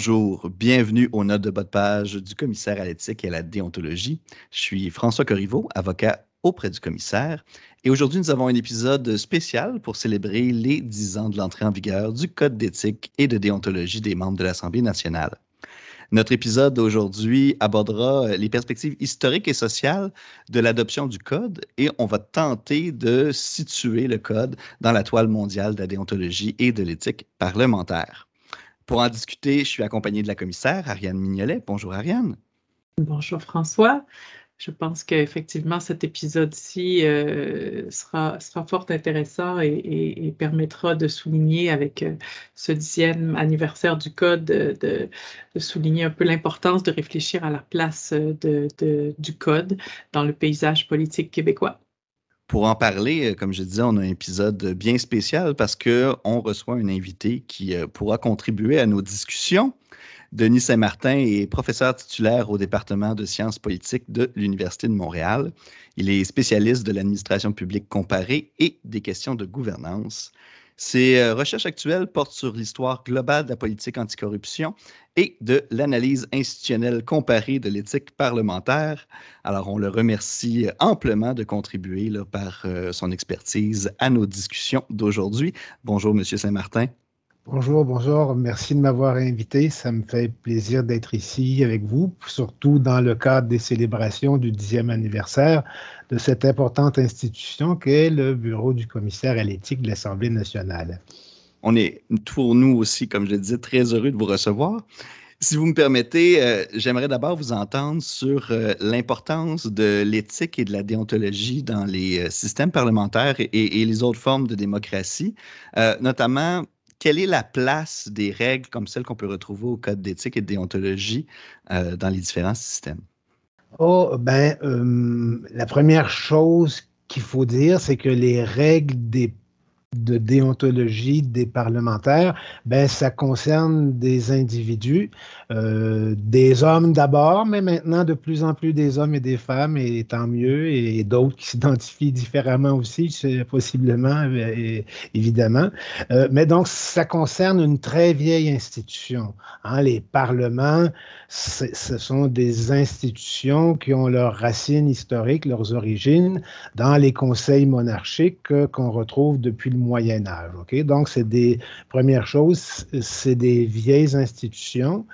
Bonjour, bienvenue aux notes de bas de page du commissaire à l'éthique et à la déontologie. Je suis François Corriveau, avocat auprès du commissaire. Et aujourd'hui, nous avons un épisode spécial pour célébrer les 10 ans de l'entrée en vigueur du Code d'éthique et de déontologie des membres de l'Assemblée nationale. Notre épisode d'aujourd'hui abordera les perspectives historiques et sociales de l'adoption du Code et on va tenter de situer le Code dans la toile mondiale de la déontologie et de l'éthique parlementaire. Pour en discuter, je suis accompagné de la commissaire Ariane Mignolet. Bonjour Ariane. Bonjour François. Je pense qu'effectivement, cet épisode-ci euh, sera, sera fort intéressant et, permettra de souligner avec euh, ce dixième anniversaire du Code, de, souligner un peu l'importance de réfléchir à la place de, du Code dans le paysage politique québécois. Pour en parler, euh, comme je disais, on a un épisode bien spécial parce qu'on reçoit un invité qui euh, pourra contribuer à nos discussions. Denis Saint-Martin est professeur titulaire au département de sciences politiques de l'Université de Montréal. Il est spécialiste de l'administration publique comparée et des questions de gouvernance. Ses euh, recherches actuelles portent sur l'histoire globale de la politique anticorruption et de l'analyse institutionnelle comparée de l'éthique parlementaire. Alors, on le remercie amplement de contribuer par euh, son expertise à nos discussions d'aujourd'hui. Bonjour, Monsieur Saint-Martin. Bonjour, bonjour. Merci de m'avoir invité. Ça me fait plaisir d'être ici avec vous, surtout dans le cadre des célébrations du dixième anniversaire de cette importante institution qu'est le Bureau du commissaire à l'éthique de l'Assemblée nationale. On est pour nous aussi, comme je le disais, très heureux de vous recevoir. Si vous me permettez, euh, j'aimerais d'abord vous entendre sur euh, l'importance de l'éthique et de la déontologie dans les euh, systèmes parlementaires et, et, les autres formes de démocratie, notamment quelle est la place des règles comme celles qu'on peut retrouver au Code d'éthique et de déontologie euh, dans les différents systèmes? Oh, ben, euh, la première chose qu'il faut dire, c'est que les règles des de déontologie des parlementaires, ben ça concerne des individus, euh, des hommes d'abord, mais maintenant de plus en plus des hommes et des femmes, et tant mieux, et, d'autres qui s'identifient différemment aussi, possiblement, euh, évidemment. Euh, mais donc, ça concerne une très vieille institution. Hein. Les parlements, ce sont des institutions qui ont leurs racines historiques, leurs origines dans les conseils monarchiques qu'on retrouve depuis le Moyen Âge. ok? Donc, c'est des premières choses, c'est des vieilles institutions.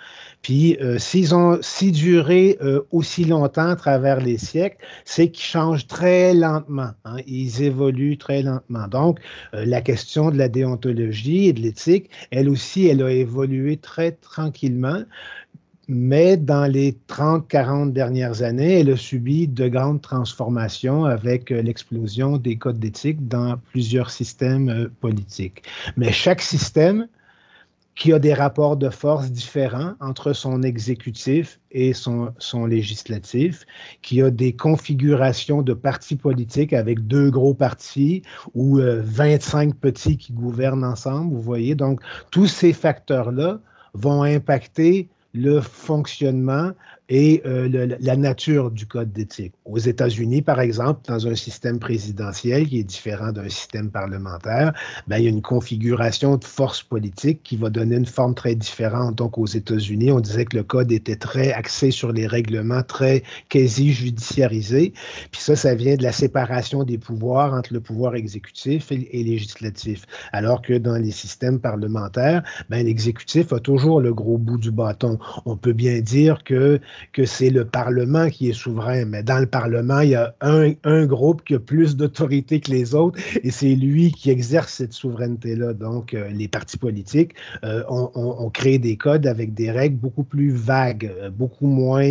Puis, euh, s'ils ont si duré euh, aussi longtemps à travers les siècles, c'est qu'ils changent très lentement. Hein? ils évoluent très lentement. Donc, euh, la question de la déontologie et de l'éthique, elle aussi, elle a évolué très tranquillement mais dans les 30-40 dernières années, elle a subi de grandes transformations avec euh, l'explosion des codes d'éthique dans plusieurs systèmes euh, politiques. Mais chaque système qui a des rapports de force différents entre son exécutif et son, législatif, qui a des configurations de partis politiques avec deux gros partis ou 25 euh, petits qui gouvernent ensemble, vous voyez. Donc, tous ces facteurs-là vont impacter le fonctionnement et euh, la nature du code d'éthique. Aux États-Unis, par exemple, dans un système présidentiel qui est différent d'un système parlementaire, ben, il y a une configuration de force politique qui va donner une forme très différente. Donc, aux États-Unis, on disait que le code était très axé sur les règlements, très quasi judiciarisé. Puis ça, ça vient de la séparation des pouvoirs entre le pouvoir exécutif et, législatif. Alors que dans les systèmes parlementaires, ben, l'exécutif a toujours le gros bout du bâton. On peut bien dire que que c'est le Parlement qui est souverain, mais dans le Parlement, il y a un, un groupe qui a plus d'autorité que les autres et c'est lui qui exerce cette souveraineté-là. Donc, euh, les partis politiques euh, ont, créé des codes avec des règles beaucoup plus vagues, euh, beaucoup moins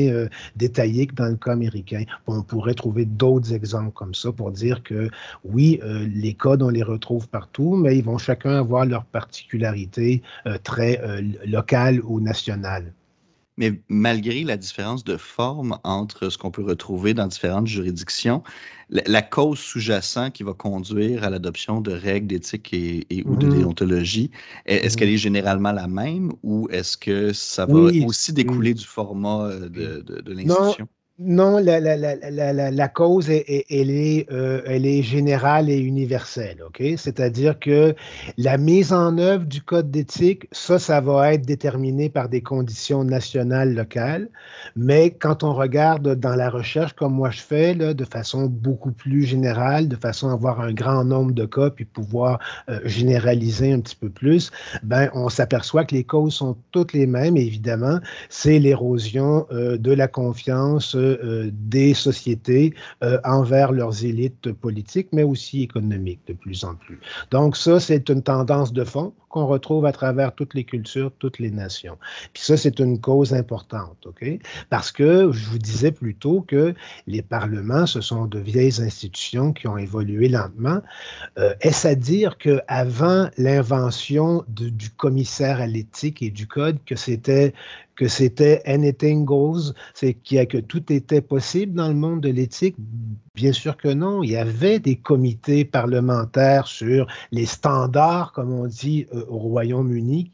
détaillées que dans le cas américain. On pourrait trouver d'autres exemples comme ça pour dire que oui, les codes, on les retrouve partout, mais ils vont chacun avoir leur particularité très locale ou nationale. Mais malgré la différence de forme entre ce qu'on peut retrouver dans différentes juridictions, la, cause sous-jacente qui va conduire à l'adoption de règles d'éthique et, ou de mmh. déontologie, est-ce qu'elle mmh. est généralement la même ou est-ce que ça va aussi découler du format euh, de, de, l'institution? Non, la, la, la, la cause, est, elle, est, euh, elle est générale et universelle. ok? C'est-à-dire que la mise en œuvre du code d'éthique, ça, ça va être déterminé par des conditions nationales, locales. Mais quand on regarde dans la recherche, comme moi je fais, là, de façon beaucoup plus générale, de façon à avoir un grand nombre de cas, puis pouvoir euh, généraliser un petit peu plus, ben, on s'aperçoit que les causes sont toutes les mêmes. évidemment, c'est l'érosion euh, de la confiance euh, des sociétés euh, envers leurs élites politiques, mais aussi économiques de plus en plus. Donc ça, c'est une tendance de fond qu'on retrouve à travers toutes les cultures, toutes les nations. Puis ça, c'est une cause importante, OK? Parce que je vous disais plus tôt que les parlements, ce sont de vieilles institutions qui ont évolué lentement. Euh, est-ce à dire qu'avant l'invention du commissaire à l'éthique et du code, que c'était que c'était anything goes, c'est que tout était possible dans le monde de l'éthique? Bien sûr que non. Il y avait des comités parlementaires sur les standards, comme on dit euh, au Royaume-Uni,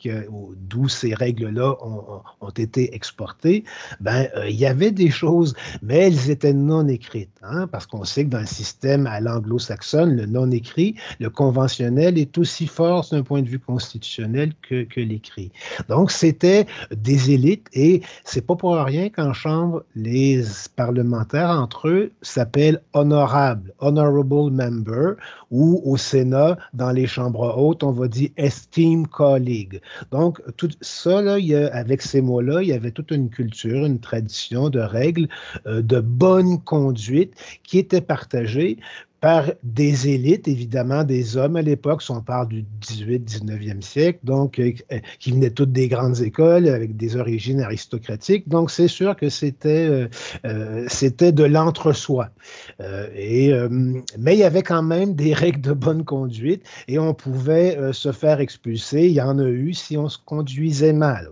d'où ces règles-là ont, ont, été exportées. Ben, euh, il y avait des choses, mais elles étaient non écrites, hein, parce qu'on sait que dans le système à l'anglo-saxonne, le non écrit, le conventionnel est aussi fort d'un point de vue constitutionnel que, que l'écrit. Donc, c'était des élites et c'est pas pour rien qu'en Chambre, les parlementaires entre eux s'appellent honorables, honorable member, ou au Sénat, dans les chambres hautes, on va dire esteemed colleague. Donc, tout ça, là, avec ces mots-là, il y avait toute une culture, une tradition de règles euh, de bonne conduite qui était partagée par des élites, évidemment, des hommes à l'époque, si on parle du 18-19e siècle, donc euh, euh, qui venaient toutes des grandes écoles avec des origines aristocratiques. Donc, c'est sûr que c'était euh, c'était de l'entre-soi. et mais il y avait quand même des règles de bonne conduite et on pouvait se faire expulser. Il y en a eu si on se conduisait mal,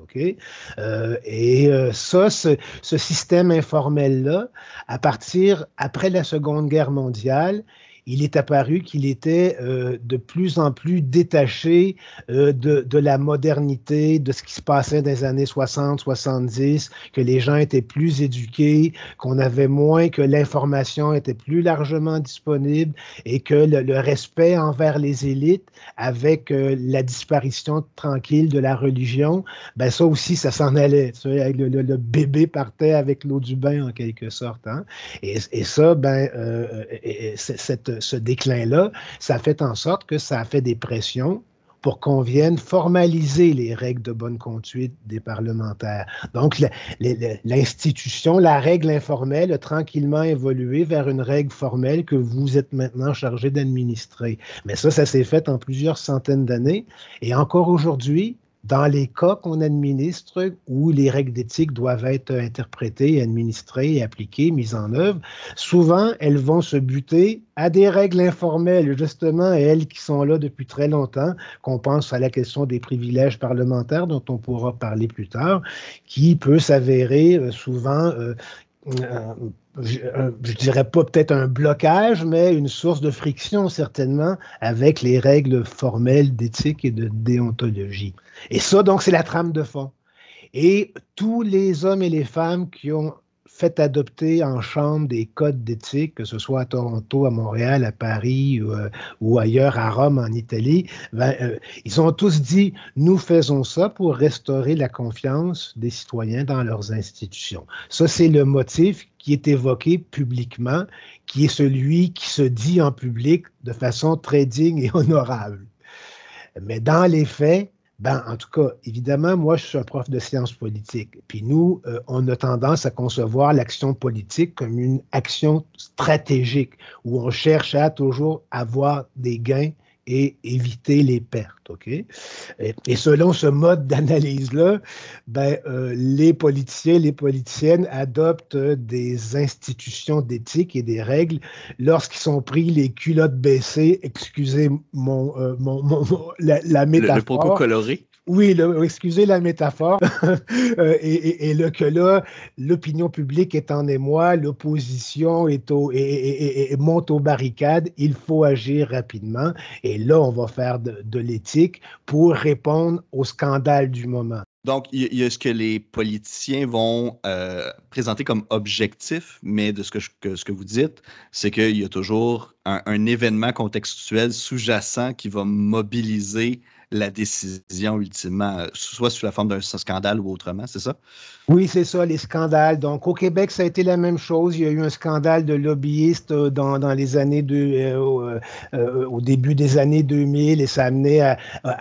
et ça, ce, ce système informel-là, à partir, après la Seconde Guerre mondiale, il est apparu qu'il était euh, de plus en plus détaché euh, de, la modernité, de ce qui se passait dans les années 60, 70, que les gens étaient plus éduqués, qu'on avait moins, que l'information était plus largement disponible et que le, respect envers les élites, avec euh, la disparition tranquille de la religion, ben ça aussi, ça s'en allait. le, bébé partait avec l'eau du bain, en quelque sorte. Hein. Et, et, ça, ben, cette ce déclin-là, ça fait en sorte que ça a fait des pressions pour qu'on vienne formaliser les règles de bonne conduite des parlementaires. Donc, l'institution, la règle informelle a tranquillement évolué vers une règle formelle que vous êtes maintenant chargé d'administrer. Mais ça, ça s'est fait en plusieurs centaines d'années. Et encore aujourd'hui, dans les cas qu'on administre où les règles d'éthique doivent être interprétées, administrées, appliquées, mises en œuvre, souvent elles vont se buter à des règles informelles, justement, elles qui sont là depuis très longtemps, qu'on pense à la question des privilèges parlementaires dont on pourra parler plus tard, qui peut s'avérer euh, souvent euh, euh, je, dirais pas peut-être un blocage, mais une source de friction certainement avec les règles formelles d'éthique et de déontologie. Et ça, donc, c'est la trame de fond. Et tous les hommes et les femmes qui ont fait adopter en chambre des codes d'éthique, que ce soit à Toronto, à Montréal, à Paris ou, euh, ailleurs, à Rome, en Italie, euh, ils ont tous dit, nous faisons ça pour restaurer la confiance des citoyens dans leurs institutions. Ça, c'est le motif qui est évoqué publiquement, qui est celui qui se dit en public de façon très digne et honorable. Mais dans les faits, ben, en tout cas, évidemment, moi, je suis un prof de sciences politiques. Puis nous, euh, on a tendance à concevoir l'action politique comme une action stratégique où on cherche à toujours avoir des gains et éviter les pertes. OK? Et, selon ce mode d'analyse-là, ben, euh, les politiciens, les politiciennes adoptent des institutions d'éthique et des règles lorsqu'ils sont pris les culottes baissées, excusez mon, euh, la, métaphore. Le, le coloré. Oui, excusez la métaphore. Euh, et, le, que là, l'opinion publique est en émoi, l'opposition est au, et, monte aux barricades, il faut agir rapidement. Et là, on va faire de, l'éthique pour répondre au scandale du moment. Donc, il y, a ce que les politiciens vont euh, présenter comme objectif, mais de ce que, ce que vous dites, c'est qu'il y a toujours un événement contextuel sous-jacent qui va mobiliser la décision ultimement, soit sous la forme d'un scandale ou autrement, c'est ça? Oui, c'est ça, les scandales. Donc, au Québec, ça a été la même chose. Il y a eu un scandale de lobbyistes euh, dans, les années de, euh, euh, au début des années 2000 et ça a amené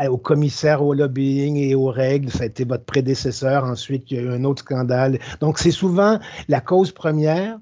au commissaire au lobbying et aux règles. Ça a été votre prédécesseur. Ensuite, il y a eu un autre scandale. Donc, c'est souvent la cause première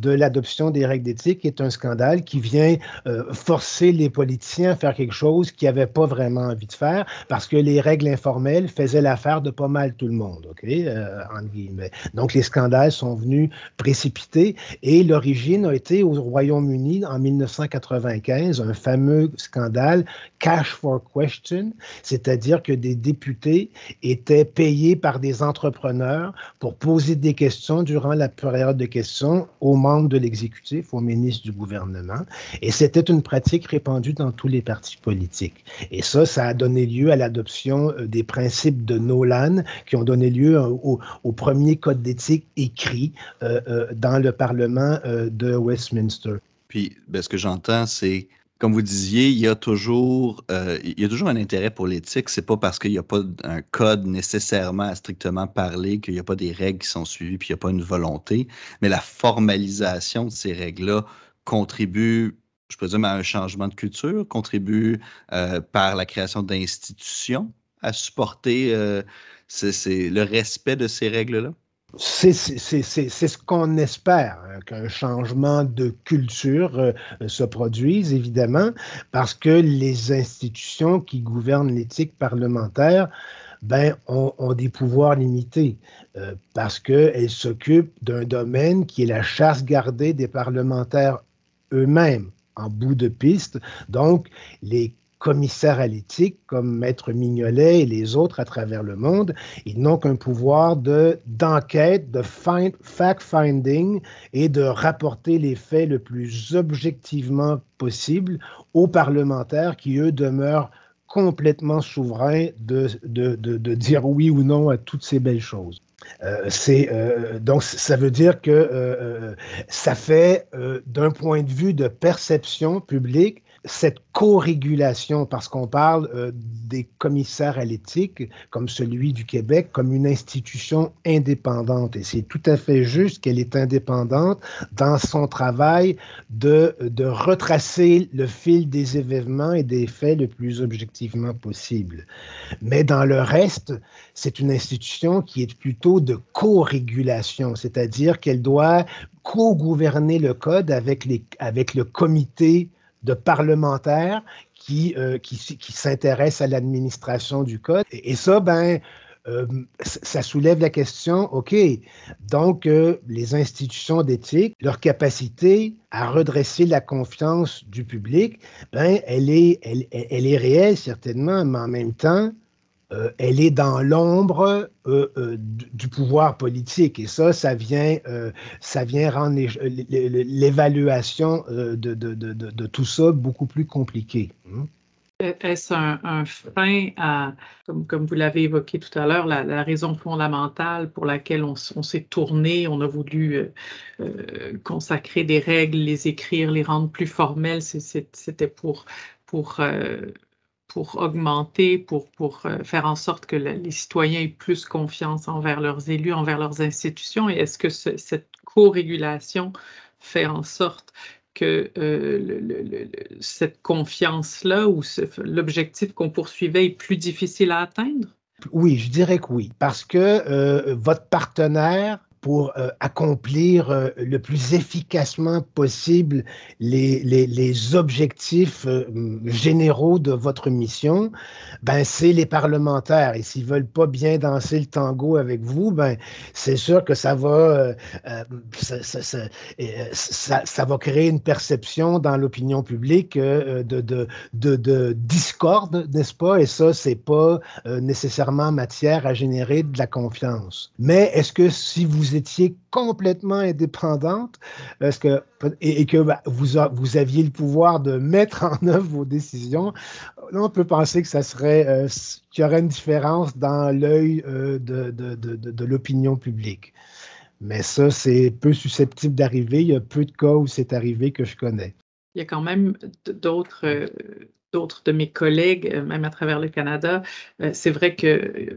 de l'adoption des règles d'éthique est un scandale qui vient euh, forcer les politiciens à faire quelque chose qu'ils n'avaient pas vraiment envie de faire parce que les règles informelles faisaient l'affaire de pas mal tout le monde? Euh, guillemets. Donc, les scandales sont venus précipiter et l'origine a été au Royaume-Uni en 1995, un fameux scandale Cash for Question, c'est-à-dire que des députés étaient payés par des entrepreneurs pour poser des questions durant la période de questions aux de l'exécutif, aux ministres du gouvernement. Et c'était une pratique répandue dans tous les partis politiques. Et ça, ça a donné lieu à l'adoption euh, des principes de Nolan qui ont donné lieu euh, au, premier code d'éthique écrit euh, dans le Parlement de Westminster. Puis, ben, ce que j'entends, c'est comme vous disiez, il y a toujours, euh, il y a toujours un intérêt pour l'éthique. C'est pas parce qu'il n'y a pas un code nécessairement à strictement parler, qu'il n'y a pas des règles qui sont suivies, puis il n'y a pas une volonté. Mais la formalisation de ces règles-là contribue, je dire, à un changement de culture, contribue euh, par la création d'institutions à supporter euh, le respect de ces règles-là. C'est ce qu'on espère, hein, qu'un changement de culture euh, se produise, évidemment, parce que les institutions qui gouvernent l'éthique parlementaire ben, ont, des pouvoirs limités, euh, parce qu'elles s'occupent d'un domaine qui est la chasse gardée des parlementaires eux-mêmes en bout de piste. Donc, les commissaires à l'éthique comme Maître Mignolet et les autres à travers le monde, ils n'ont qu'un pouvoir de, d'enquête, de fact-finding et de rapporter les faits le plus objectivement possible aux parlementaires qui, eux, demeurent complètement souverains de, de, de, dire oui ou non à toutes ces belles choses. Euh, euh, donc ça veut dire que euh, ça fait d'un point de vue de perception publique cette co-régulation, parce qu'on parle euh, des commissaires à l'éthique, comme celui du Québec, comme une institution indépendante. Et c'est tout à fait juste qu'elle est indépendante dans son travail de, de retracer le fil des événements et des faits le plus objectivement possible. Mais dans le reste, c'est une institution qui est plutôt de co-régulation, c'est-à-dire qu'elle doit co-gouverner le code avec, les, avec le comité de parlementaires qui, euh, qui, s'intéressent à l'administration du code. Et, ça, ben, euh, ça soulève la question, OK, donc euh, les institutions d'éthique, leur capacité à redresser la confiance du public, ben, elle, est, elle est réelle certainement, mais en même temps, euh, elle est dans l'ombre euh, euh, du pouvoir politique. Et ça, ça vient, ça vient rendre l'évaluation de, tout ça beaucoup plus compliquée. Hein. Est-ce un, frein à, comme, vous l'avez évoqué tout à l'heure, la, raison fondamentale pour laquelle on, s'est tourné, on a voulu consacrer des règles, les écrire, les rendre plus formelles, c'était pour pour augmenter, pour, pour euh, faire en sorte que les citoyens aient plus confiance envers leurs élus, envers leurs institutions? Et est-ce que cette co-régulation fait en sorte que euh, cette confiance-là ou l'objectif qu'on poursuivait est plus difficile à atteindre? Oui, je dirais que oui, parce que euh, votre partenaire pour euh, accomplir euh, le plus efficacement possible les, les, les objectifs euh, généraux de votre mission, ben, c'est les parlementaires. Et s'ils veulent pas bien danser le tango avec vous, ben, c'est sûr que ça va, ça, ça, ça, va créer une perception dans l'opinion publique de, de, de, de, discorde, n'est-ce pas? Et ça, c'est pas nécessairement matière à générer de la confiance. Mais est-ce que si vous étiez complètement indépendante parce que, et, que bah, vous, vous aviez le pouvoir de mettre en œuvre vos décisions, on peut penser que ça serait euh, qu'il y aurait une différence dans l'œil euh, de, de, de, l'opinion publique. Mais ça, c'est peu susceptible d'arriver. Il y a peu de cas où c'est arrivé que je connais. Il y a quand même d'autres euh, d'autres de mes collègues, même à travers le Canada. c'est vrai que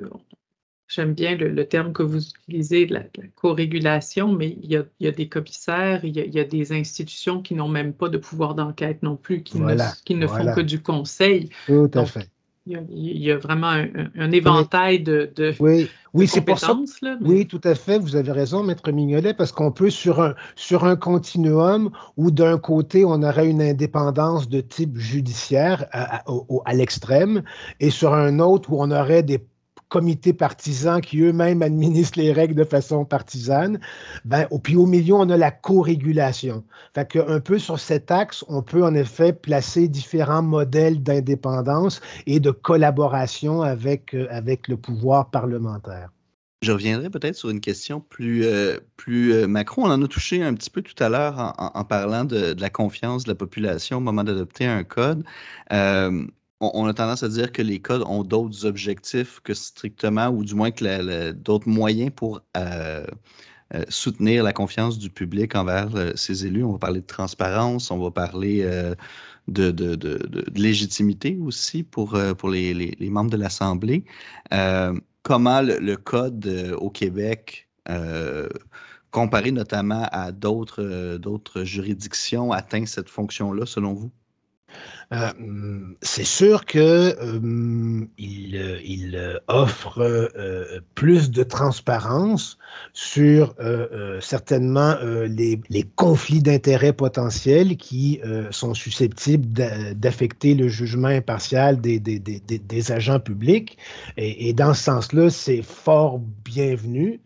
J'aime bien le, terme que vous utilisez, de la, co-régulation, mais il y, a, des commissaires, il y a, des institutions qui n'ont même pas de pouvoir d'enquête non plus, qui ne, qui ne font que du conseil. Tout à fait. Il y, a, vraiment un, éventail de, de, oui. Oui, c'est pour ça. Oui, tout à fait. Vous avez raison, Maître Mignolet, parce qu'on peut, sur un, sur un continuum où d'un côté, on aurait une indépendance de type judiciaire à, à l'extrême, et sur un autre où on aurait des comités partisans qui eux-mêmes administrent les règles de façon partisane. Ben, puis au milieu, on a la co-régulation. Fait qu'un peu sur cet axe, on peut en effet placer différents modèles d'indépendance et de collaboration avec, euh, avec le pouvoir parlementaire. Je reviendrai peut-être sur une question plus, euh, plus euh, macro. On en a touché un petit peu tout à l'heure en, parlant de, la confiance de la population au moment d'adopter un code on, a tendance à dire que les codes ont d'autres objectifs que strictement, ou du moins que d'autres moyens pour euh, euh, soutenir la confiance du public envers ses euh, élus. On va parler de transparence, on va parler de, légitimité aussi pour les, membres de l'Assemblée. comment le, code au Québec comparé notamment à d'autres juridictions, atteint cette fonction-là, selon vous? Euh, c'est sûr qu'il euh, il, offre plus de transparence sur certainement les, conflits d'intérêts potentiels qui sont susceptibles d'affecter le jugement impartial des, des, agents publics. Et, et dans ce sens-là, c'est fort bienvenu.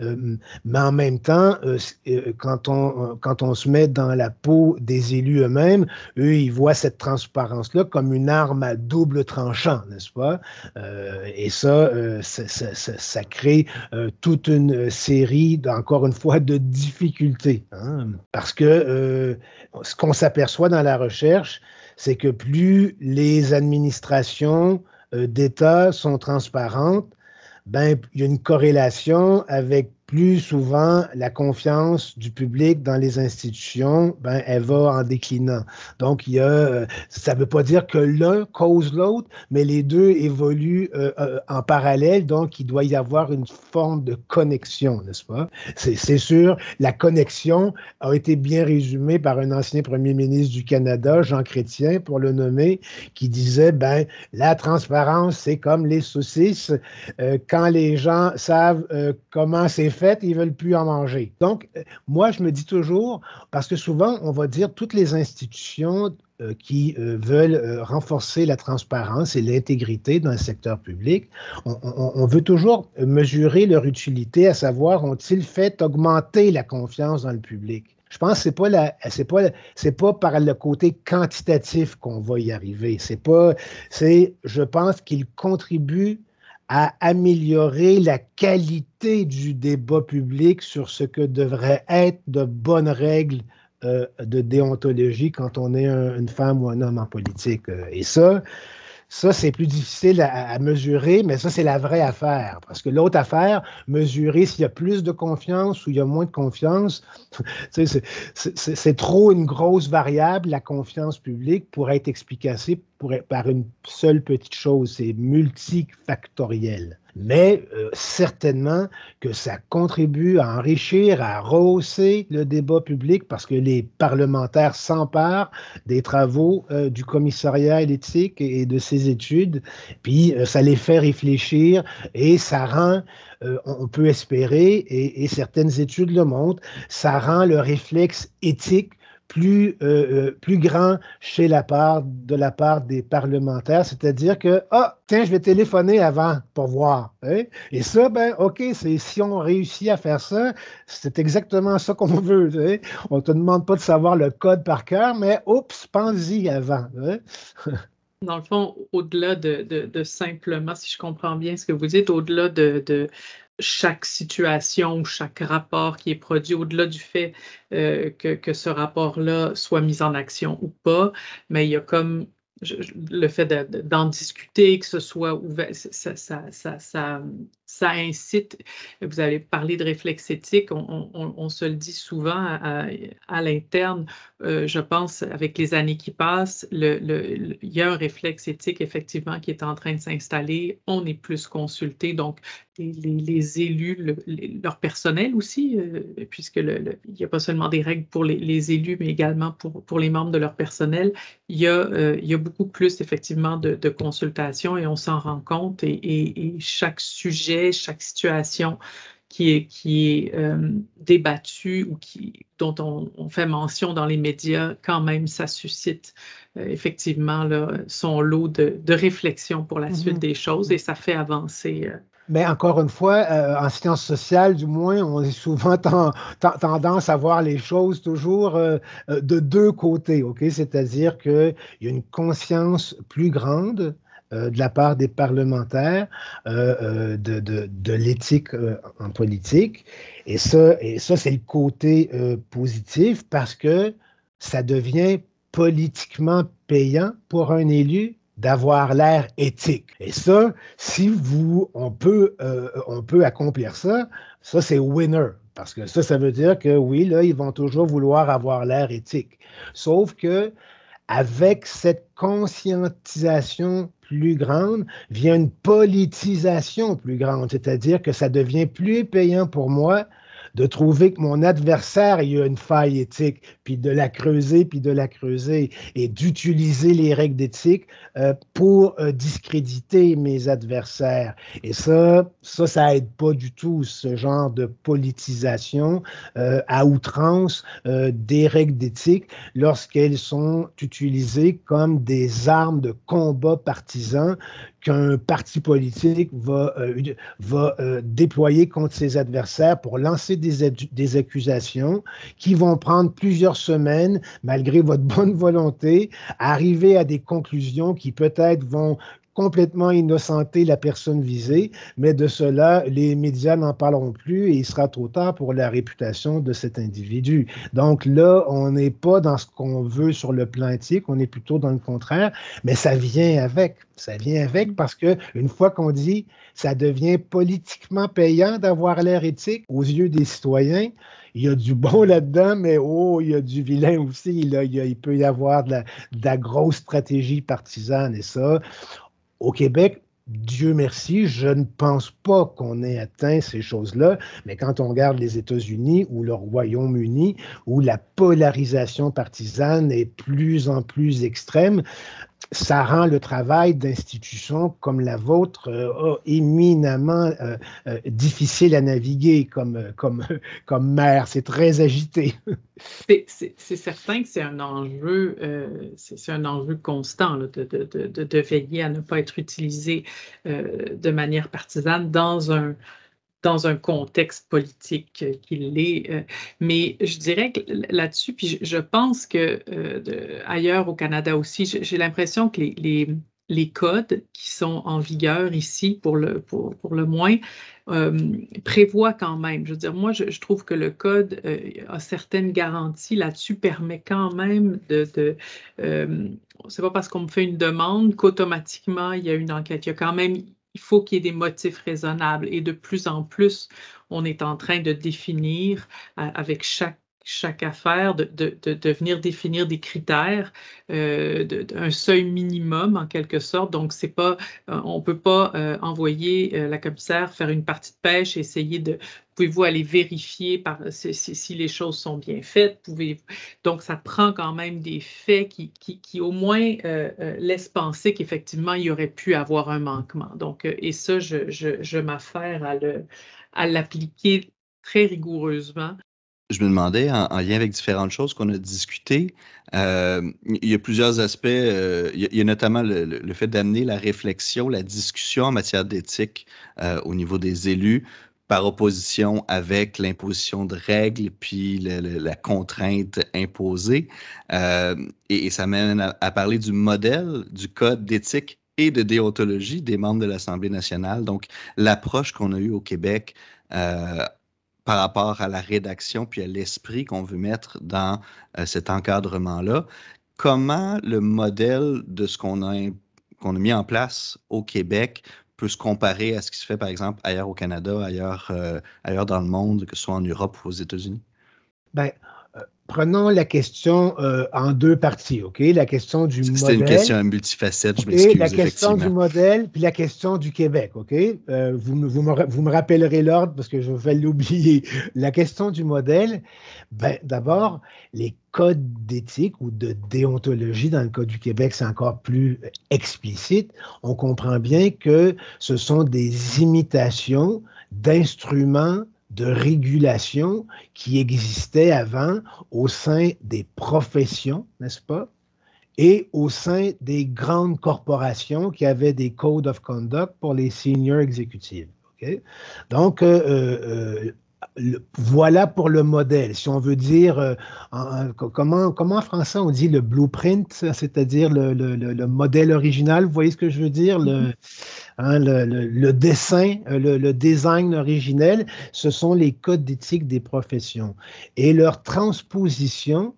Euh, mais en même temps, euh, euh, quand, on, quand on se met dans la peau des élus eux-mêmes, eux, ils voient cette transparence-là comme une arme à double tranchant, n'est-ce pas? et ça, ça, crée toute une série, encore une fois, de difficultés. Hein. parce que ce qu'on s'aperçoit dans la recherche, c'est que plus les administrations d'État sont transparentes, ben, il y a une corrélation avec plus souvent la confiance du public dans les institutions, ben, elle va en déclinant. Donc, il y a, euh, ça ne veut pas dire que l'un cause l'autre, mais les deux évoluent euh, euh, en parallèle, donc il doit y avoir une forme de connexion, n'est-ce pas? C'est sûr, la connexion a été bien résumée par un ancien premier ministre du Canada, Jean Chrétien, pour le nommer, qui disait, ben, la transparence, c'est comme les saucisses. quand les gens savent comment c'est fait, ils ne veulent plus en manger. Donc, euh, moi, je me dis toujours, parce que souvent, on va dire toutes les institutions euh, qui euh, veulent renforcer la transparence et l'intégrité dans le secteur public, on, veut toujours mesurer leur utilité, à savoir, ont-ils fait augmenter la confiance dans le public? Je pense que c'est pas pas, pas par le côté quantitatif qu'on va y arriver. C'est pas, c'est, je pense qu'ils contribuent à améliorer la qualité du débat public sur ce que devraient être de bonnes règles euh, de déontologie quand on est une femme ou un homme en politique. Euh, et ça, ça, c'est plus difficile à, mesurer, mais ça, c'est la vraie affaire. Parce que l'autre affaire, mesurer s'il y a plus de confiance ou il y a moins de confiance, c'est trop une grosse variable, la confiance publique, pour être expliquée par une seule petite chose. C'est multifactoriel mais euh, certainement que ça contribue à enrichir, à rehausser le débat public parce que les parlementaires s'emparent des travaux euh, du commissariat à et, de ses études, puis euh, ça les fait réfléchir et ça rend on peut espérer, et, et, certaines études le montrent, ça rend le réflexe éthique plus, euh, euh, plus grand chez la part, de la part des parlementaires, c'est-à-dire que, ah, tiens, je vais téléphoner avant pour voir. Hein. Et ça, ben, OK, c'est si on réussit à faire ça, c'est exactement ça qu'on veut. On ne te demande pas de savoir le code par cœur, mais oups, pense-y avant. Hein? Dans le fond, au-delà de, de, simplement, si je comprends bien ce que vous dites, au-delà de, de, chaque situation, chaque rapport qui est produit, au-delà du fait euh, que, ce rapport-là soit mis en action ou pas, mais il y a comme le fait d'en discuter, que ce soit ouvert, ça, ça, incite, vous avez parlé de réflexe éthique, on, se le dit souvent à, l'interne, euh, je pense, avec les années qui passent, il y a un réflexe éthique effectivement qui est en train de s'installer, on est plus consulté, donc les, élus, leur personnel aussi, euh, puisque il n'y a pas seulement des règles pour les, élus, mais également pour, les membres de leur personnel, il y a, euh, il y a beaucoup plus effectivement de consultations et on s'en rend compte et, chaque sujet, chaque situation qui est, qui est euh, débattue ou qui, dont on, fait mention dans les médias, quand même, ça suscite effectivement là, son lot de, de réflexion pour la mm-hmm. suite des choses et ça fait avancer mais encore une fois, euh, en sciences sociales, du moins, on est souvent tendance à voir les choses toujours euh, euh, de deux côtés, OK? C'est-à-dire qu'il y a une conscience plus grande de la part des parlementaires de, de, l'éthique en politique. Et ça, et ça c'est le côté positif parce que ça devient politiquement payant pour un élu d'avoir l'air éthique. Et ça, si vous, on peut, euh, on peut accomplir ça, ça c'est winner. Parce que ça, ça veut dire que oui, là, ils vont toujours vouloir avoir l'air éthique. Sauf que avec cette conscientisation plus grande vient une politisation plus grande, c'est-à-dire que ça devient plus payant pour moi de trouver que mon adversaire a une faille éthique, puis de la creuser, puis de la creuser, et d'utiliser les règles d'éthique euh, pour euh, discréditer mes adversaires. Et ça, ça, ça aide pas du tout ce genre de politisation euh, à outrance des règles d'éthique lorsqu'elles sont utilisées comme des armes de combat partisan qu'un parti politique va, euh, euh, déployer contre ses adversaires pour lancer des, accusations qui vont prendre plusieurs semaines, malgré votre bonne volonté, arriver à des conclusions qui peut-être vont complètement innocenté la personne visée, mais de cela, les médias n'en parleront plus et il sera trop tard pour la réputation de cet individu. Donc là, on n'est pas dans ce qu'on veut sur le plan éthique, on est plutôt dans le contraire, mais ça vient avec. Ça vient avec parce que une fois qu'on dit ça devient politiquement payant d'avoir l'air éthique aux yeux des citoyens, il y a du bon là-dedans, mais oh, il y a du vilain aussi. Il, peut y avoir de la, de la, grosse stratégie partisane et ça, au Québec, Dieu merci, je ne pense pas qu'on ait atteint ces choses-là, mais quand on regarde les États-Unis ou le Royaume-Uni, où la polarisation partisane est plus en plus extrême, ça rend le travail d'institutions comme la vôtre euh, éminemment euh, euh, difficile à naviguer comme, comme, comme maire. C'est très agité. c'est certain que c'est un enjeu, un enjeu constant de, de, de, de, veiller à ne pas être utilisé de manière partisane dans un, dans un contexte politique qu'il l'est. Euh, mais je dirais que là-dessus, puis je, pense que euh, ailleurs au Canada aussi, j'ai l'impression que les, codes qui sont en vigueur ici, pour le, moins, euh, prévoient quand même. Je veux dire, moi, je, trouve que le code a certaines garanties là-dessus, permet quand même de... de c'est pas parce qu'on me fait une demande qu'automatiquement il y a une enquête. Il y a quand même il faut qu'il y ait des motifs raisonnables. Et de plus en plus, on est en train de définir euh, avec chaque chaque affaire, de, de, venir définir des critères, euh, un seuil minimum en quelque sorte. Donc, c'est pas, euh, on ne peut pas euh, envoyer la commissaire faire une partie de pêche et essayer de, pouvez-vous aller vérifier par, si, les choses sont bien faites? Donc, ça prend quand même des faits qui, qui, qui au moins laissent penser qu'effectivement, il y aurait pu avoir un manquement. Donc, et ça, je, je, je m'affaire à le à l'appliquer très rigoureusement je me demandais, en, lien avec différentes choses qu'on a discutées, euh, il y a plusieurs aspects. Euh, il, y a, notamment le, fait d'amener la réflexion, la discussion en matière d'éthique euh, au niveau des élus par opposition avec l'imposition de règles puis la contrainte imposée. Et, ça mène à, parler du modèle du code d'éthique et de déontologie des membres de l'Assemblée nationale. Donc, l'approche qu'on a eue au Québec par rapport à la rédaction puis à l'esprit qu'on veut mettre dans euh, cet encadrement-là. comment le modèle de ce qu'on a, qu'on a mis en place au Québec peut se comparer à ce qui se fait, par exemple, ailleurs au Canada, ailleurs, euh, ailleurs dans le monde, que ce soit en Europe ou aux États-Unis? Bien, prenons la question euh, en deux parties, OK? La question du modèle. C'est une question multifacette, je m'excuse. La question du modèle, puis la question du Québec, OK? Euh, vous, vous, me, vous, me, rappellerez l'ordre parce que je vais l'oublier. La question du modèle, ben, d'abord, les codes d'éthique ou de déontologie, dans le cas du Québec, c'est encore plus explicite. On comprend bien que ce sont des imitations d'instruments de régulation qui existait avant au sein des professions, n'est-ce pas? Et au sein des grandes corporations qui avaient des codes of conduct pour les seniors exécutifs. Donc, euh, euh, voilà pour le modèle. Si on veut dire, euh, comment, comment en français on dit le blueprint, c'est-à-dire le, modèle original, vous voyez ce que je veux dire? Le, mm-hmm. hein, dessin, euh, le, design originel, ce sont les codes d'éthique des professions. Et leur transposition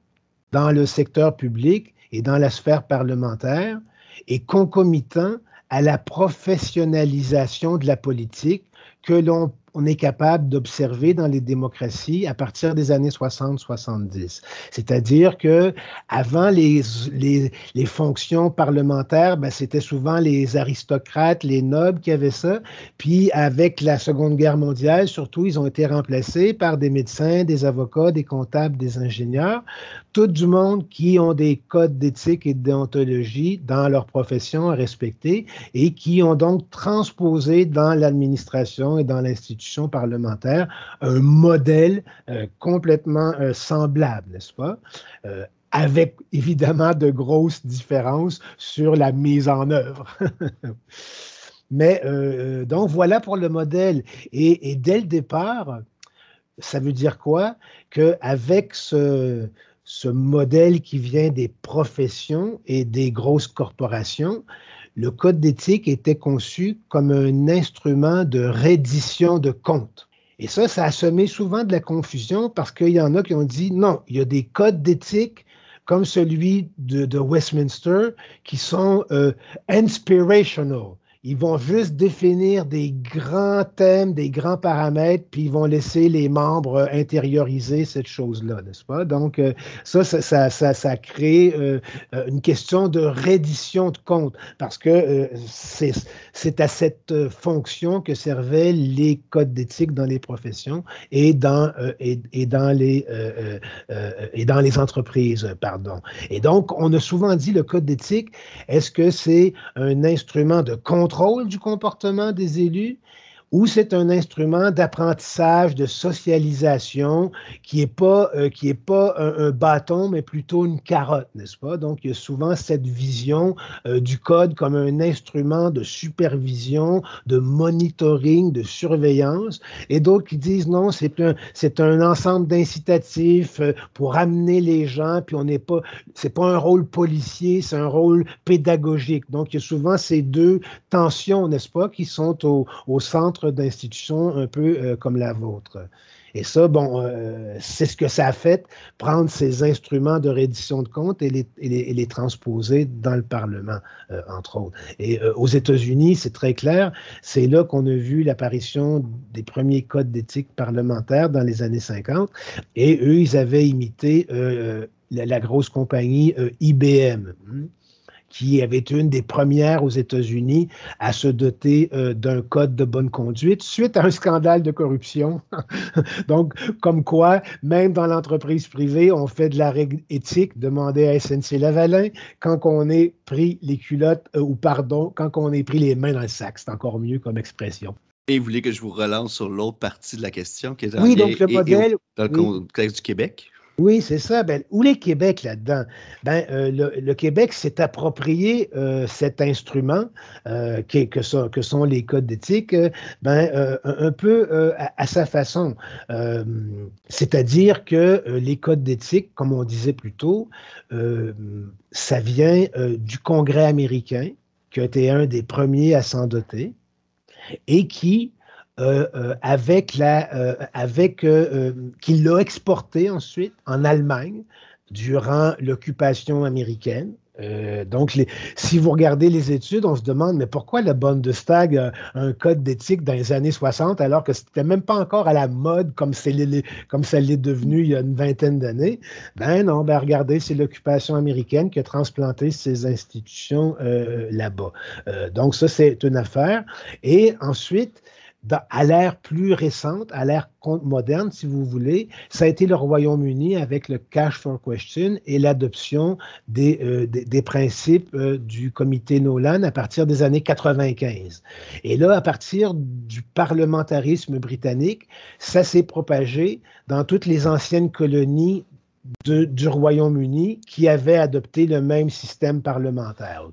dans le secteur public et dans la sphère parlementaire est concomitant à la professionnalisation de la politique que l'on on est capable d'observer dans les démocraties à partir des années 60-70. C'est-à-dire que avant les, les, fonctions parlementaires, ben, c'était souvent les aristocrates, les nobles qui avaient ça. Puis avec la Seconde Guerre mondiale, surtout, ils ont été remplacés par des médecins, des avocats, des comptables, des ingénieurs, tout du monde qui ont des codes d'éthique et de déontologie dans leur profession à respecter et qui ont donc transposé dans l'administration et dans l'institution parlementaire un modèle euh, complètement euh, semblable, n'est-ce pas? Euh, avec évidemment de grosses différences sur la mise en œuvre. Mais donc voilà pour le modèle. Et, dès le départ, ça veut dire quoi? Qu'avec ce, ce modèle qui vient des professions et des grosses corporations, le code d'éthique était conçu comme un instrument de reddition de comptes. Et ça, ça a semé souvent de la confusion parce qu'il y en a qui ont dit non, il y a des codes d'éthique comme celui de, Westminster qui sont euh, inspirational. Ils vont juste définir des grands thèmes, des grands paramètres, puis ils vont laisser les membres intérioriser cette chose-là, n'est-ce pas? Donc, euh, ça, ça, ça, ça, crée euh, euh, une question de reddition de compte, parce que c'est à cette fonction que servaient les codes d'éthique dans les professions et dans, et, dans les, et dans les entreprises, pardon. Et donc, on a souvent dit le code d'éthique, est-ce que c'est un instrument de contrôle contrôle du comportement des élus ou c'est un instrument d'apprentissage, de socialisation qui n'est pas, euh, qui est pas un, bâton, mais plutôt une carotte, n'est-ce pas? Donc, il y a souvent cette vision euh, du code comme un instrument de supervision, de monitoring, de surveillance, et d'autres qui disent non, c'est un, c'est un ensemble d'incitatifs euh, pour amener les gens, puis on n'est pas, c'est pas un rôle policier, c'est un rôle pédagogique. Donc, il y a souvent ces deux tensions, n'est-ce pas, qui sont au, au centre d'institutions un peu euh, comme la vôtre. Et ça, bon, euh, c'est ce que ça a fait, prendre ces instruments de reddition de comptes et les, les, transposer dans le Parlement, euh, entre autres. Et aux États-Unis, c'est très clair, c'est là qu'on a vu l'apparition des premiers codes d'éthique parlementaire dans les années 50. Et eux, ils avaient imité la, grosse compagnie IBM. Qui avait été une des premières aux États-Unis à se doter euh, d'un code de bonne conduite suite à un scandale de corruption. Donc, comme quoi, même dans l'entreprise privée, on fait de la règle éthique, demandez à SNC Lavalin, quand on est pris les culottes, euh, ou pardon, quand on est pris les mains dans le sac. C'est encore mieux comme expression. Et vous voulez que je vous relance sur l'autre partie de la question qui est Oui, donc le modèle. dans le contexte du Québec? Oui, c'est ça. Ben, où les Québec là-dedans? Ben, euh, le, Québec s'est approprié euh, cet instrument euh, que, sont, les codes d'éthique ben, un, peu à, sa façon. C'est-à-dire que les codes d'éthique, comme on disait plus tôt, ça vient du Congrès américain, qui a été un des premiers à s'en doter, et qui avec la, euh, avec, qu'il l'a exporté ensuite en Allemagne durant l'occupation américaine. Euh, donc, si vous regardez les études, on se demande, mais pourquoi la Bundestag a un code d'éthique dans les années 60 alors que ce n'était même pas encore à la mode comme, ça l'est devenu il y a une vingtaine d'années? Ben non, ben regardez, c'est l'occupation américaine qui a transplanté ces institutions euh, là-bas. Euh, donc, ça, c'est une affaire. Et ensuite, à l'ère plus récente, à l'ère moderne, si vous voulez, ça a été le Royaume-Uni avec le Cash for Question et l'adoption des, euh, des, principes euh, du comité Nolan à partir des années 95. Et là, à partir du parlementarisme britannique, ça s'est propagé dans toutes les anciennes colonies du Royaume-Uni qui avait adopté le même système parlementaire.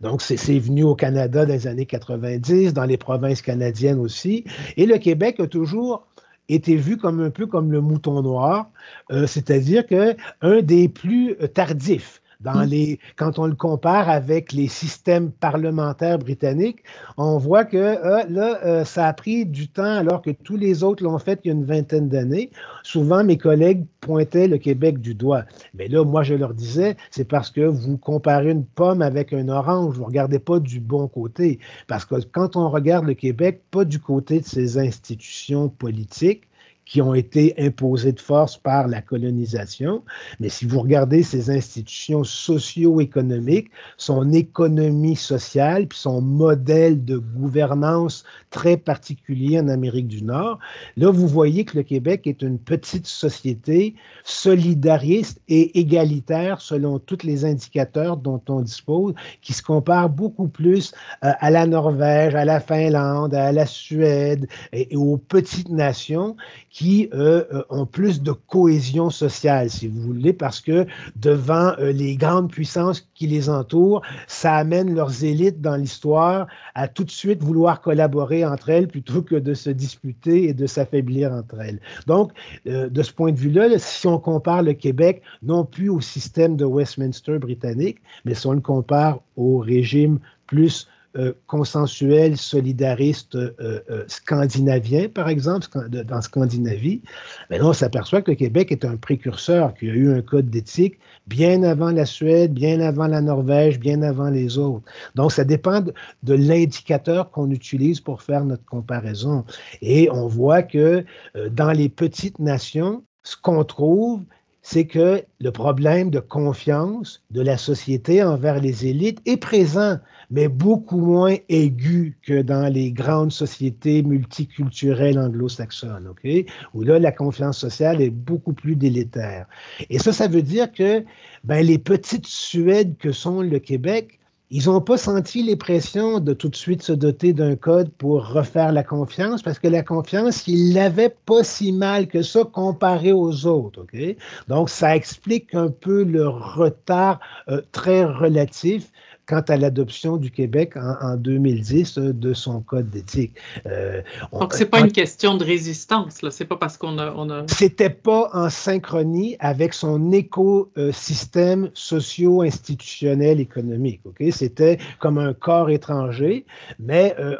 Donc, c'est venu au Canada dans les années 90, dans les provinces canadiennes aussi. Et le Québec a toujours été vu comme un peu comme le mouton noir, euh, c'est-à-dire qu'un des plus tardifs dans mm. les, quand on le compare avec les systèmes parlementaires britanniques, on voit que euh, là, euh, ça a pris du temps alors que tous les autres l'ont fait il y a une vingtaine d'années. Souvent, mes collègues pointaient le Québec du doigt. Mais là, moi, je leur disais, c'est parce que vous comparez une pomme avec un orange, vous ne regardez pas du bon côté. Parce que quand on regarde le Québec, pas du côté de ses institutions politiques, qui ont été imposées de force par la colonisation. Mais si vous regardez ces institutions socio-économiques, son économie sociale, puis son modèle de gouvernance très particulier en Amérique du Nord, là, vous voyez que le Québec est une petite société solidariste et égalitaire selon tous les indicateurs dont on dispose, qui se compare beaucoup plus euh, à la Norvège, à la Finlande, à la Suède et aux petites nations qui euh, euh, ont plus de cohésion sociale, si vous voulez, parce que devant euh, les grandes puissances qui les entourent, ça amène leurs élites dans l'histoire à tout de suite vouloir collaborer entre elles plutôt que de se disputer et de s'affaiblir entre elles. Donc, de ce point de vue-là, si on compare le Québec non plus au système de Westminster britannique, mais si on le compare au régime plus euh, consensuel, solidariste euh, euh, scandinavien, par exemple, dans Scandinavie, mais on s'aperçoit que le Québec est un précurseur, qu'il y a eu un code d'éthique bien avant la Suède, bien avant la Norvège, bien avant les autres. Donc, ça dépend de l'indicateur qu'on utilise pour faire notre comparaison. Et on voit que dans les petites nations, ce qu'on trouve, c'est que le problème de confiance de la société envers les élites est présent, mais beaucoup moins aigu que dans les grandes sociétés multiculturelles anglo-saxonnes, OK? Où là, la confiance sociale est beaucoup plus délétère. Et ça, ça veut dire que ben, les petites Suèdes que sont le Québec ils n'ont pas senti les pressions de tout de suite se doter d'un code pour refaire la confiance, parce que la confiance, ils l'avaient pas si mal que ça comparé aux autres. ok? Donc, ça explique un peu le retard euh, très relatif quant à l'adoption du Québec en, 2010 euh, de son code d'éthique. Euh, Donc, ce n'est pas une question de résistance, là. C'est pas parce qu'on a. On a... C'était pas en synchronie avec son écosystème socio-institutionnel économique. OK? C'était comme un corps étranger, mais euh,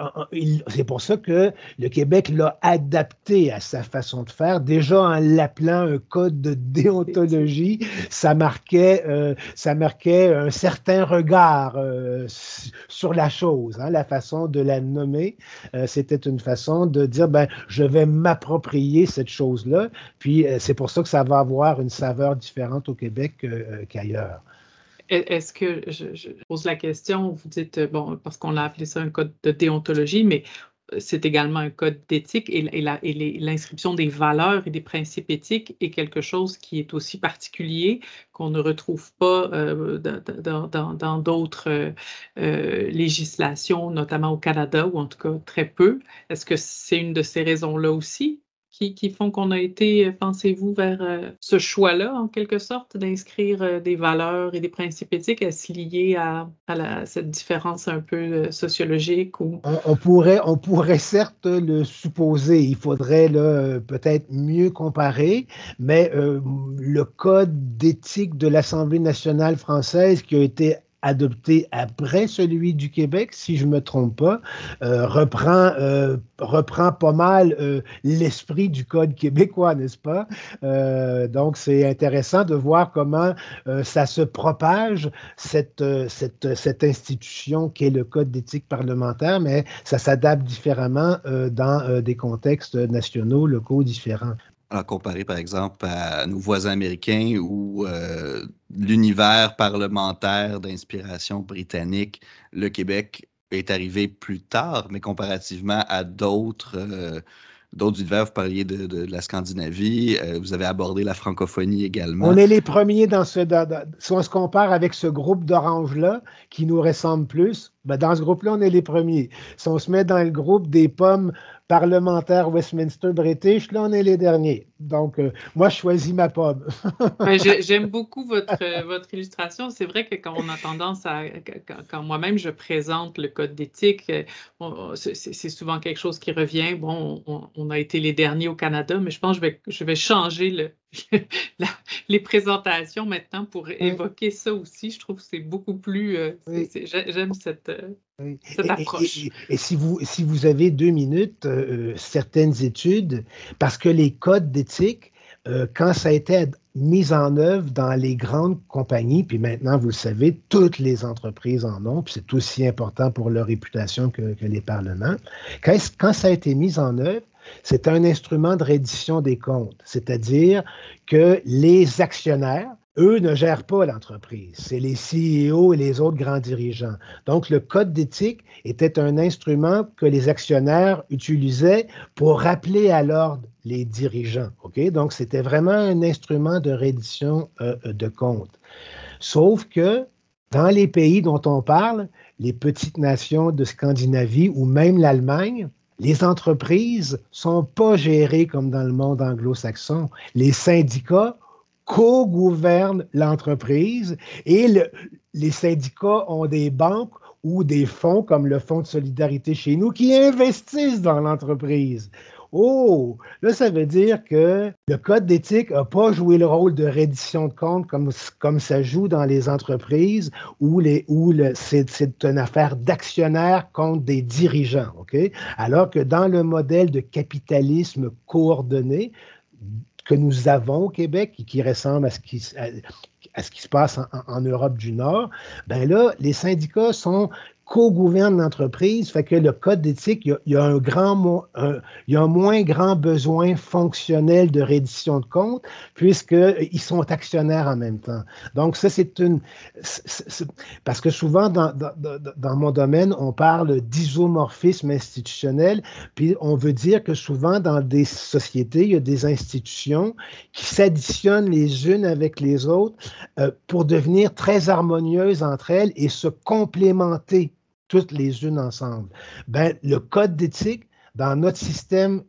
c'est pour ça que le Québec l'a adapté à sa façon de faire. Déjà en l'appelant un code de déontologie, ça marquait, ça marquait un certain regard euh, sur la chose, hein, la façon de la nommer. Euh, c'était une façon de dire, ben, je vais m'approprier cette chose-là. Puis euh, c'est pour ça que ça va avoir une saveur différente au Québec qu'ailleurs. Est-ce que, je, pose la question, vous dites, bon, parce qu'on a appelé ça un code de déontologie, mais c'est également un code d'éthique et, l'inscription des valeurs et des principes éthiques est quelque chose qui est aussi particulier, qu'on ne retrouve pas euh, dans d'autres euh, euh, législations, notamment au Canada, ou en tout cas très peu. Est-ce que c'est une de ces raisons-là aussi? Qui, font qu'on a été, pensez-vous, vers euh, ce choix-là, en quelque sorte, d'inscrire euh, des valeurs et des principes éthiques à se lier à, cette différence un peu euh, sociologique? Ou... On, pourrait, on pourrait certes le supposer. Il faudrait peut-être mieux comparer, mais le code d'éthique de l'Assemblée nationale française qui a été adopté après celui du Québec, si je ne me trompe pas, euh, reprend, euh, reprend pas mal euh, l'esprit du Code québécois, n'est-ce pas? donc, c'est intéressant de voir comment ça se propage, cette, cette, cette institution qui est le Code d'éthique parlementaire, mais ça s'adapte différemment dans des contextes nationaux, locaux différents à comparer par exemple à nos voisins américains où euh, l'univers parlementaire d'inspiration britannique, le Québec est arrivé plus tard, mais comparativement à d'autres euh, univers, vous parliez de, la Scandinavie, euh, vous avez abordé la francophonie également. On est les premiers dans ce. si on se compare avec ce groupe d'oranges-là, qui nous ressemble plus, ben dans ce groupe-là, on est les premiers. Si on se met dans le groupe des pommes parlementaire Westminster British, là, on est les derniers. Donc, euh, moi, je choisis ma pomme. J'aime beaucoup votre, euh, votre illustration. C'est vrai que quand on a tendance à, quand, moi-même je présente le code d'éthique, euh, c'est souvent quelque chose qui revient. Bon, on, a été les derniers au Canada, mais je pense que je vais, je vais changer le, les présentations maintenant pour évoquer ça aussi. Je trouve que c'est beaucoup plus. J'aime cette, cette approche. Et, si, vous, si vous avez deux minutes, certaines études, parce que les codes d'éthique euh, quand ça a été mis en œuvre dans les grandes compagnies, puis maintenant, vous le savez, toutes les entreprises en ont, puis c'est aussi important pour leur réputation que, les parlements. Quand, quand, ça a été mis en œuvre, c'est un instrument de reddition des comptes, c'est-à-dire que les actionnaires, eux ne gèrent pas l'entreprise. C'est les CEO et les autres grands dirigeants. Donc, le code d'éthique était un instrument que les actionnaires utilisaient pour rappeler à l'ordre les dirigeants. OK? Donc, c'était vraiment un instrument de reddition euh, de comptes. Sauf que dans les pays dont on parle, les petites nations de Scandinavie ou même l'Allemagne, les entreprises sont pas gérées comme dans le monde anglo-saxon. Les syndicats co-gouvernent l'entreprise et les syndicats ont des banques ou des fonds comme le Fonds de solidarité chez nous qui investissent dans l'entreprise. Oh, là, ça veut dire que le code d'éthique n'a pas joué le rôle de reddition de compte comme, comme ça joue dans les entreprises où, où c'est, une affaire d'actionnaires contre des dirigeants. Alors que dans le modèle de capitalisme coordonné, que nous avons au Québec et qui ressemble à ce qui, à, ce qui se passe en, en, Europe du Nord, ben là, les syndicats sont co-gouverne l'entreprise, fait que le code d'éthique, il, y a, un grand, il y a un moins grand besoin fonctionnel de reddition de comptes puisqu'ils sont actionnaires en même temps. Donc, ça, c'est une... parce que souvent, dans, dans, mon domaine, on parle d'isomorphisme institutionnel, puis on veut dire que souvent, dans des sociétés, il y a des institutions qui s'additionnent les unes avec les autres euh, pour devenir très harmonieuses entre elles et se complémenter toutes les unes ensemble. Ben, le code d'éthique, dans notre système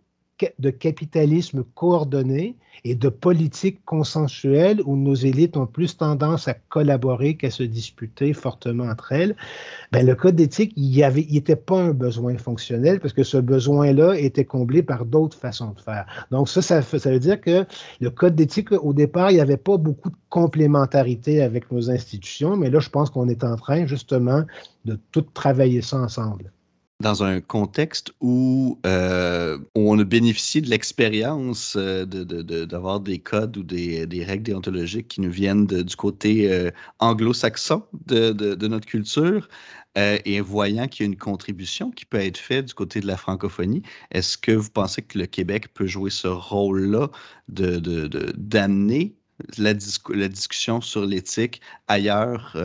de capitalisme coordonné et de politique consensuelle où nos élites ont plus tendance à collaborer qu'à se disputer fortement entre elles, ben le code d'éthique, il n'était pas un besoin fonctionnel parce que ce besoin-là était comblé par d'autres façons de faire. Donc ça, ça, ça veut dire que le code d'éthique, au départ, il n'y avait pas beaucoup de complémentarité avec nos institutions, mais là, je pense qu'on est en train justement de tout travailler ça ensemble dans un contexte où, euh, on a bénéficié de l'expérience euh, d'avoir des codes ou des, règles déontologiques qui nous viennent du côté euh, anglo-saxon de, notre culture, et voyant qu'il y a une contribution qui peut être faite du côté de la francophonie, est-ce que vous pensez que le Québec peut jouer ce rôle-là d'amener la, la, discussion sur l'éthique ailleurs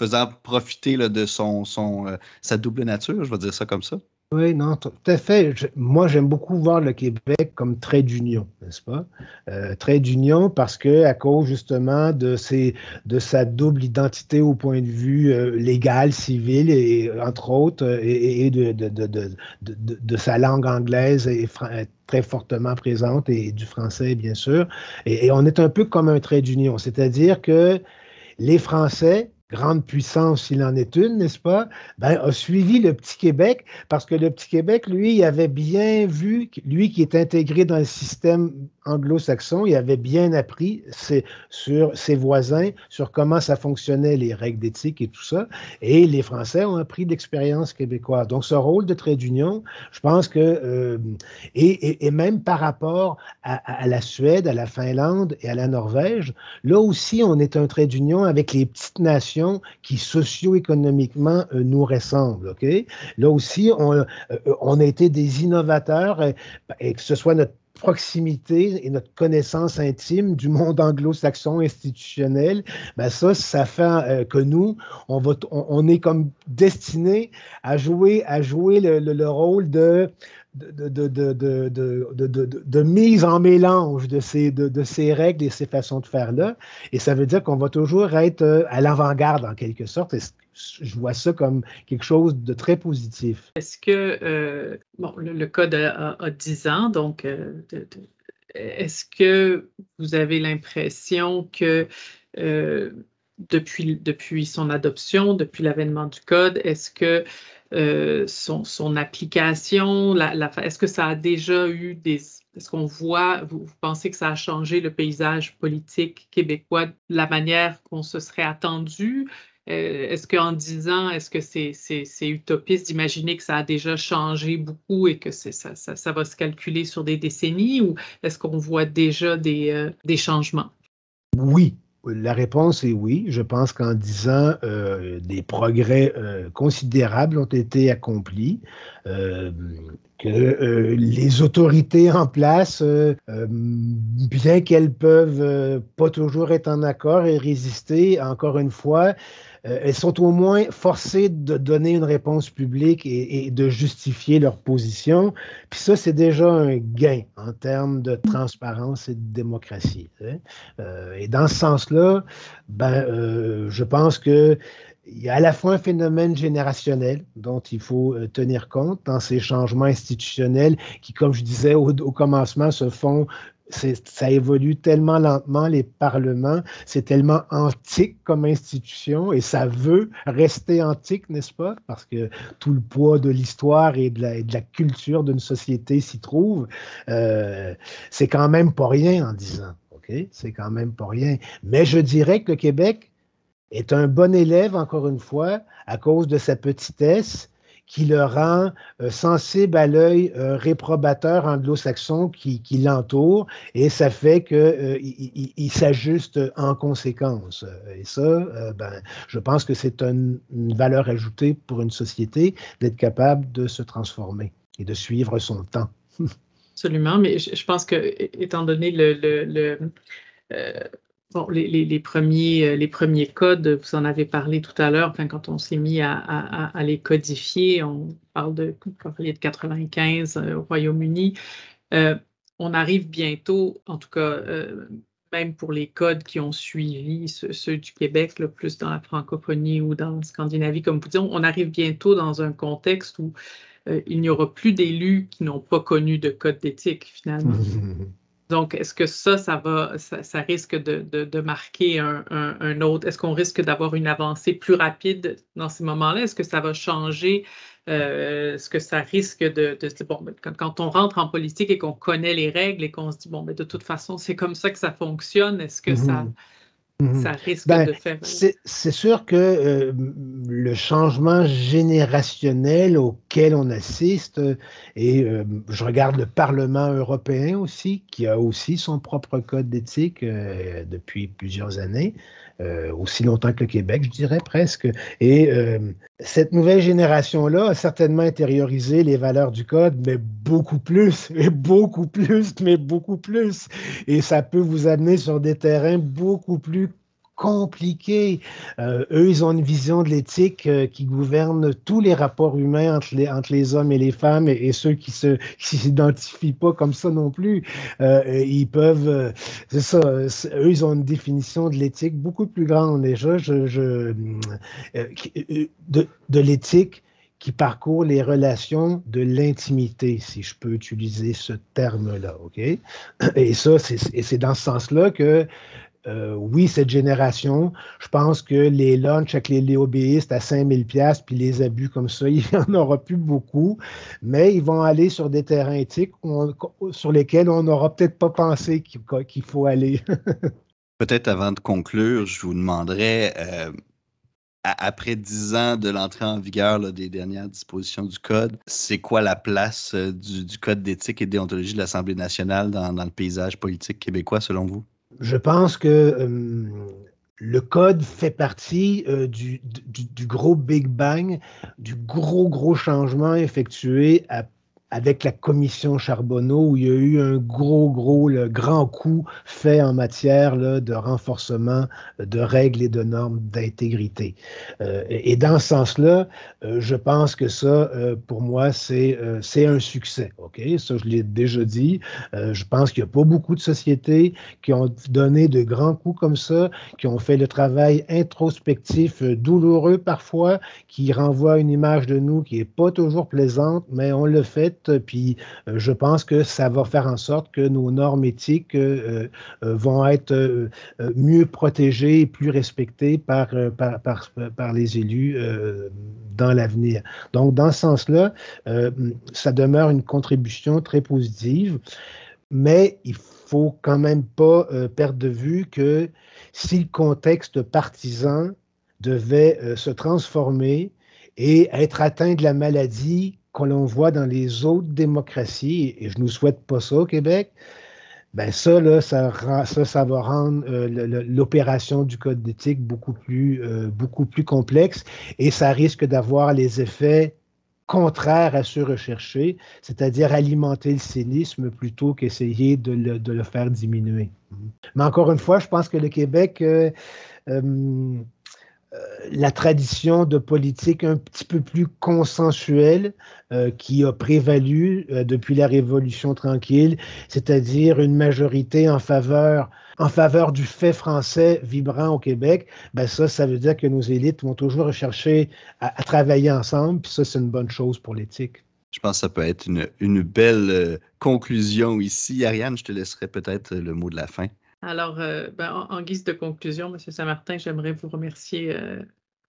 faisant profiter de son, euh, sa double nature, je vais dire ça comme ça. Oui, non, tout à fait. moi, j'aime beaucoup voir le Québec comme trait d'union, n'est-ce pas? Euh, trait d'union parce que, à cause justement de, sa double identité au point de vue euh, légal, civil, et entre autres, et, de, sa langue anglaise très fortement présente et du français, bien sûr. et on est un peu comme un trait d'union, c'est-à-dire que les Français, grande puissance s'il en est une, n'est-ce pas, ben, a suivi le Petit Québec parce que le Petit Québec, lui, avait bien vu, lui qui est intégré dans le système anglo-saxon, il avait bien appris sur ses voisins, sur comment ça fonctionnait, les règles d'éthique et tout ça. Et les Français ont appris l'expérience québécoise. Donc, ce rôle de trait d'union, je pense que, euh, et, même par rapport à, la Suède, à la Finlande et à la Norvège, là aussi, on est un trait d'union avec les petites nations qui socio-économiquement euh, nous ressemblent. Là aussi, euh, on a été des innovateurs, et que ce soit notre proximité et notre connaissance intime du monde anglo-saxon institutionnel, ben ça, ça fait euh, que nous, on, va on, est comme destiné à jouer, à jouer le, rôle de de, de, mise en mélange de ces, de, ces règles et ces façons de faire-là. Et ça veut dire qu'on va toujours être euh, à l'avant-garde, en quelque sorte je vois ça comme quelque chose de très positif. Est-ce que, euh, bon, le, code a, 10 ans, donc euh, est-ce que vous avez l'impression que euh, depuis, depuis son adoption, depuis l'avènement du code, est-ce que son, son, application, la, est-ce que ça a déjà eu des... Est-ce qu'on voit, vous, vous, pensez que ça a changé le paysage politique québécois de la manière qu'on se serait attendu? Euh, est-ce qu'en 10 ans, est-ce que c'est utopiste d'imaginer que ça a déjà changé beaucoup et que ça, va se calculer sur des décennies ou est-ce qu'on voit déjà des, euh, changements? Oui. La réponse est oui. Je pense qu'en 10 ans, euh, des progrès considérables ont été accomplis. que les autorités en place, bien qu'elles peuvent pas toujours être en accord et résister, encore une fois, euh, elles sont au moins forcées de donner une réponse publique et, de justifier leur position. Puis ça, c'est déjà un gain en termes de transparence et de démocratie. Euh, et dans ce sens-là, ben, euh, je pense que il y a à la fois un phénomène générationnel dont il faut tenir compte dans ces changements institutionnels qui, comme je disais au commencement, se font ça évolue tellement lentement, les parlements, c'est tellement antique comme institution et ça veut rester antique, n'est-ce pas? Parce que tout le poids de l'histoire et, de la, culture d'une société s'y trouve. Euh, c'est quand même pas rien en disant, OK? C'est quand même pas rien. Mais je dirais que le Québec est un bon élève, encore une fois, à cause de sa petitesse qui le rend euh, sensible à l'œil euh, réprobateur anglo-saxon qui, l'entoure, et ça fait qu'il euh, il, s'ajuste en conséquence. Et ça, ben, je pense que c'est une, valeur ajoutée pour une société d'être capable de se transformer et de suivre son temps. Absolument, mais je, pense que, étant donné le, le Bon, les, premiers, euh, les premiers codes, vous en avez parlé tout à l'heure, quand on s'est mis à, les codifier, on parle de de 95 euh, au Royaume-Uni. Euh, on arrive bientôt, en tout cas, même pour les codes qui ont suivi ceux, du Québec, plus dans la francophonie ou dans la Scandinavie, comme vous dites, on arrive bientôt dans un contexte où il n'y aura plus d'élus qui n'ont pas connu de code d'éthique, finalement. Donc, est-ce que ça, ça va, ça, risque de, marquer un, autre? Est-ce qu'on risque d'avoir une avancée plus rapide dans ces moments-là? Est-ce que ça va changer? Euh, est-ce que ça risque de, bon, ben, quand, on rentre en politique et qu'on connaît les règles et qu'on se dit, bon, mais ben, de toute façon, c'est comme ça que ça fonctionne, est-ce que ça, mmh Mhm. Ça risque ben, de faire. C'est sûr que euh, le changement générationnel auquel on assiste, et euh, je regarde le Parlement européen aussi, qui a aussi son propre code d'éthique euh, depuis plusieurs années, aussi longtemps que le Québec, je dirais presque. Et cette nouvelle génération-là a certainement intériorisé les valeurs du code, mais beaucoup plus, et beaucoup plus, mais beaucoup plus. Et ça peut vous amener sur des terrains beaucoup plus compliqués. Euh, eux, ils ont une vision de l'éthique euh, qui gouverne tous les rapports humains entre les, entre les hommes et les femmes et, ceux qui ne s'identifient pas comme ça non plus. Euh, ils peuvent, c'est ça, eux, ils ont une définition de l'éthique beaucoup plus grande déjà. Je de, de l'éthique qui parcourt les relations de l'intimité, si je peux utiliser ce terme-là, OK? Et ça, c'est dans ce sens-là que euh, oui, cette génération, je pense que les lunchs avec les léobéistes à 5000 pièces puis les abus comme ça, il n'y en aura plus beaucoup, mais ils vont aller sur des terrains éthiques sur lesquels on n'aura peut-être pas pensé qu'il faut aller. peut-être avant de conclure, je vous demanderais, euh, après dix ans de l'entrée en vigueur des dernières dispositions du Code, c'est quoi la place euh, du, Code d'éthique et déontologie de l'Assemblée nationale dans le paysage politique québécois, selon vous? Je pense que euh, le code fait partie euh, du, du, gros Big Bang, du gros, gros changement effectué à avec la commission Charbonneau, où il y a eu un gros, gros, le grand coup fait en matière là, de renforcement de règles et de normes d'intégrité. Euh, et, dans ce sens-là, euh, je pense que ça, euh, pour moi, c'est c'est un succès. OK? Ça, je l'ai déjà dit. je pense qu'il n'y a pas beaucoup de sociétés qui ont donné de grands coups comme ça, qui ont fait le travail introspectif douloureux parfois, qui renvoie une image de nous qui n'est pas toujours plaisante, mais on le fait puis euh, je pense que ça va faire en sorte que nos normes éthiques euh, euh, vont être mieux protégées et plus respectées par, par, par, les élus dans l'avenir. Donc, dans ce sens-là, ça demeure une contribution très positive, mais il faut quand même pas perdre de vue que si le contexte partisan devait se transformer et être atteint de la maladie qu'on l'on voit dans les autres démocraties, et je ne nous souhaite pas ça au Québec, ben ça, là, ça, va rendre euh, l'opération du code d'éthique beaucoup plus, euh, beaucoup plus complexe et ça risque d'avoir les effets contraires à ceux recherchés, c'est-à-dire alimenter le cynisme plutôt qu'essayer de le, de le, faire diminuer. Mais encore une fois, je pense que le Québec euh, la tradition de politique un petit peu plus consensuelle euh, qui a prévalu euh, depuis la Révolution tranquille, c'est-à-dire une majorité en faveur, en faveur du fait français vibrant au Québec, ben ça, ça veut dire que nos élites vont toujours rechercher à, travailler ensemble, puis ça, c'est une bonne chose pour l'éthique. Je pense que ça peut être une, une belle euh, conclusion ici. Ariane, je te laisserai peut-être le mot de la fin. Alors, euh, ben, en, guise de conclusion, M. Saint-Martin, j'aimerais vous remercier euh,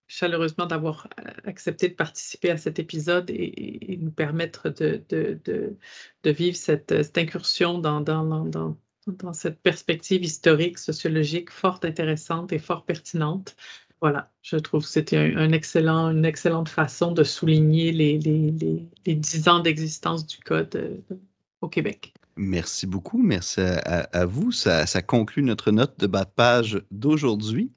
chaleureusement d'avoir euh, accepté de participer à cet épisode et, nous permettre de, vivre cette, incursion dans, cette perspective historique, sociologique, fort intéressante et fort pertinente. Voilà, je trouve que c'était excellent, une excellente façon de souligner les dix ans d'existence du Code au Québec. Merci beaucoup. Merci à, vous. Ça, conclut notre note de bas de page d'aujourd'hui.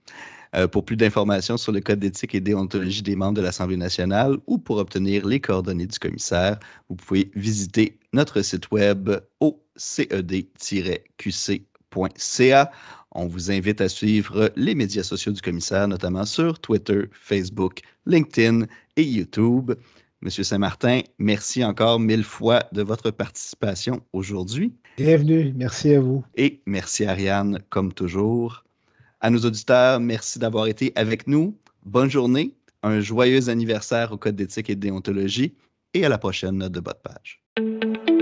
Euh, pour plus d'informations sur le code d'éthique et déontologie des membres de l'Assemblée nationale ou pour obtenir les coordonnées du commissaire, vous pouvez visiter notre site web au ced-qc.ca. On vous invite à suivre les médias sociaux du commissaire, notamment sur Twitter, Facebook, LinkedIn et YouTube. Monsieur Saint-Martin, merci encore mille fois de votre participation aujourd'hui. Bienvenue, merci à vous. Et merci Ariane, comme toujours. À nos auditeurs, merci d'avoir été avec nous. Bonne journée, un joyeux anniversaire au Code d'éthique et de déontologie et à la prochaine note de bas de page.